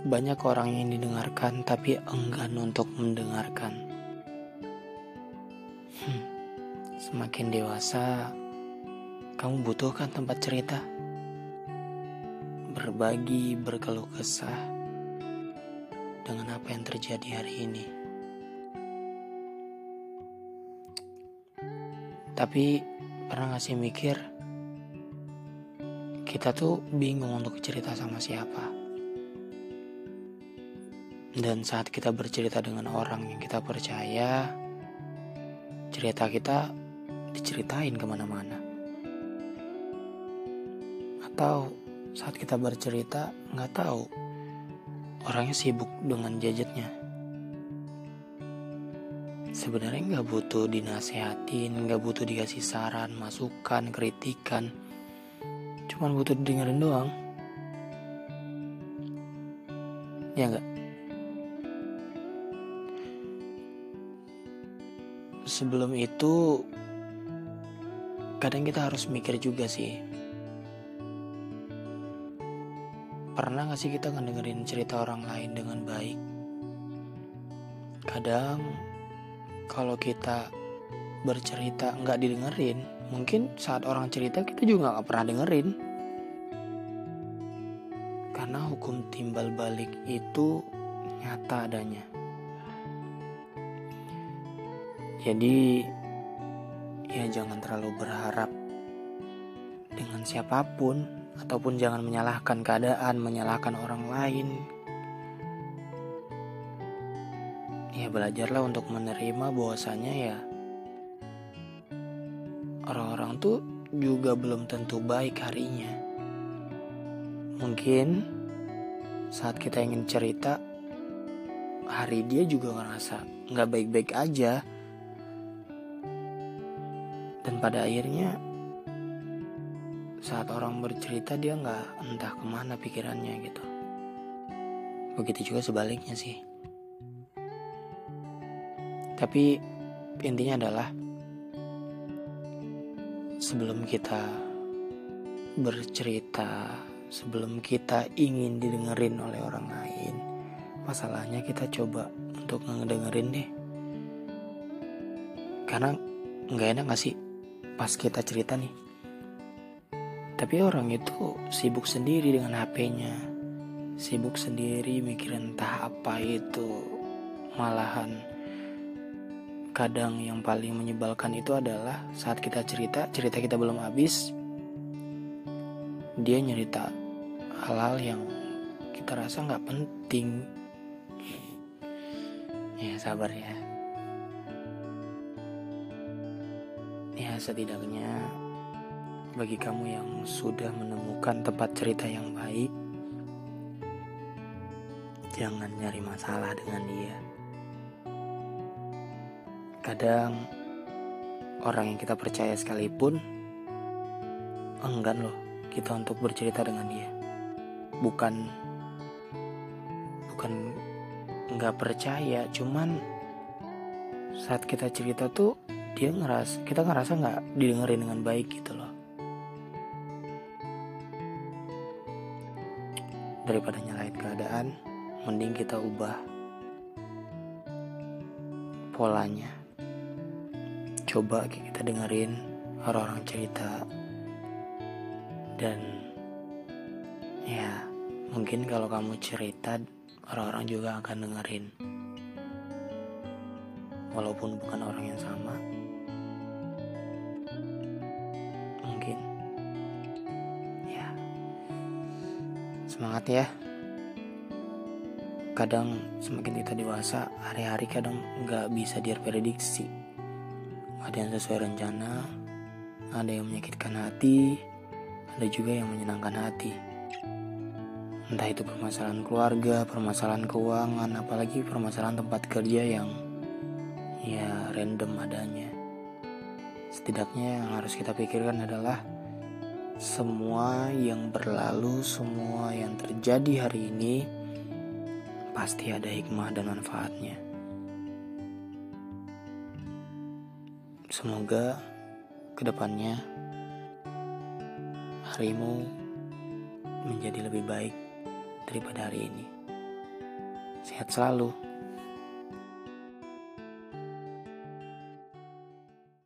banyak orang yang didengarkan tapi enggan untuk mendengarkan. Hmm, semakin dewasa, kamu butuhkan tempat cerita, berbagi, berkeluh kesah dengan apa yang terjadi hari ini. Tapi pernah gak sih mikir kita tuh bingung untuk cerita sama siapa. Dan saat kita bercerita dengan orang yang kita percaya, cerita kita diceritain ke mana-mana. Atau saat kita bercerita nggak tahu orangnya sibuk dengan gadgetnya. Sebenarnya nggak butuh dinasehatin nggak butuh dikasih saran masukan kritikan. Cuman butuh dengerin doang. Ya nggak sebelum itu kadang kita harus mikir juga sih pernah gak sih kita ngedengerin cerita orang lain dengan baik kadang kalau kita bercerita nggak didengerin, mungkin saat orang cerita kita juga nggak pernah dengerin. Karena hukum timbal balik itu nyata adanya. Jadi ya jangan terlalu berharap dengan siapa pun ataupun jangan menyalahkan keadaan, menyalahkan orang lain ya belajarlah untuk menerima bahwasanya ya orang-orang tuh juga belum tentu baik harinya. Mungkin saat kita ingin cerita, hari dia juga ngerasa nggak baik-baik aja. Dan pada akhirnya saat orang bercerita dia nggak entah ke mana pikirannya gitu. Begitu juga sebaliknya sih. Tapi intinya adalah sebelum kita bercerita, sebelum kita ingin didengerin oleh orang lain, masalahnya kita coba untuk ngedengerin deh. Karena nggak enak gak sih pas kita cerita nih. Tapi orang itu sibuk sendiri dengan HP-nya. Sibuk sendiri mikirin entah apa itu. Malahan kadang yang paling menyebalkan itu adalah saat kita cerita, cerita kita belum habis, dia nyerita hal-hal yang kita rasa nggak penting. ya sabar ya. Setidaknya bagi kamu yang sudah menemukan tempat cerita yang baik, jangan nyari masalah dengan dia. Kadang orang yang kita percaya sekalipun enggan loh kita untuk bercerita dengan dia. Bukan bukan nggak percaya, cuman saat kita cerita tuh dia ngeras kita ngerasa nggak didengerin dengan baik gitu loh. Daripada nyalain keadaan, mending kita ubah polanya. Coba kita dengerin orang-orang cerita. Dan ya mungkin kalau kamu cerita orang-orang juga akan dengerin. Walaupun bukan orang yang sama semangat ya kadang semakin kita dewasa hari-hari kadang nggak bisa diprediksi ada yang sesuai rencana, ada yang menyakitkan hati, ada juga yang menyenangkan hati. Entah itu permasalahan keluarga, permasalahan keuangan, apalagi permasalahan tempat kerja yang ya random adanya. Setidaknya yang harus kita pikirkan adalah semua yang berlalu, semua yang terjadi hari ini pasti ada hikmah dan manfaatnya. Semoga ke depannya harimu menjadi lebih baik daripada hari ini. Sehat selalu.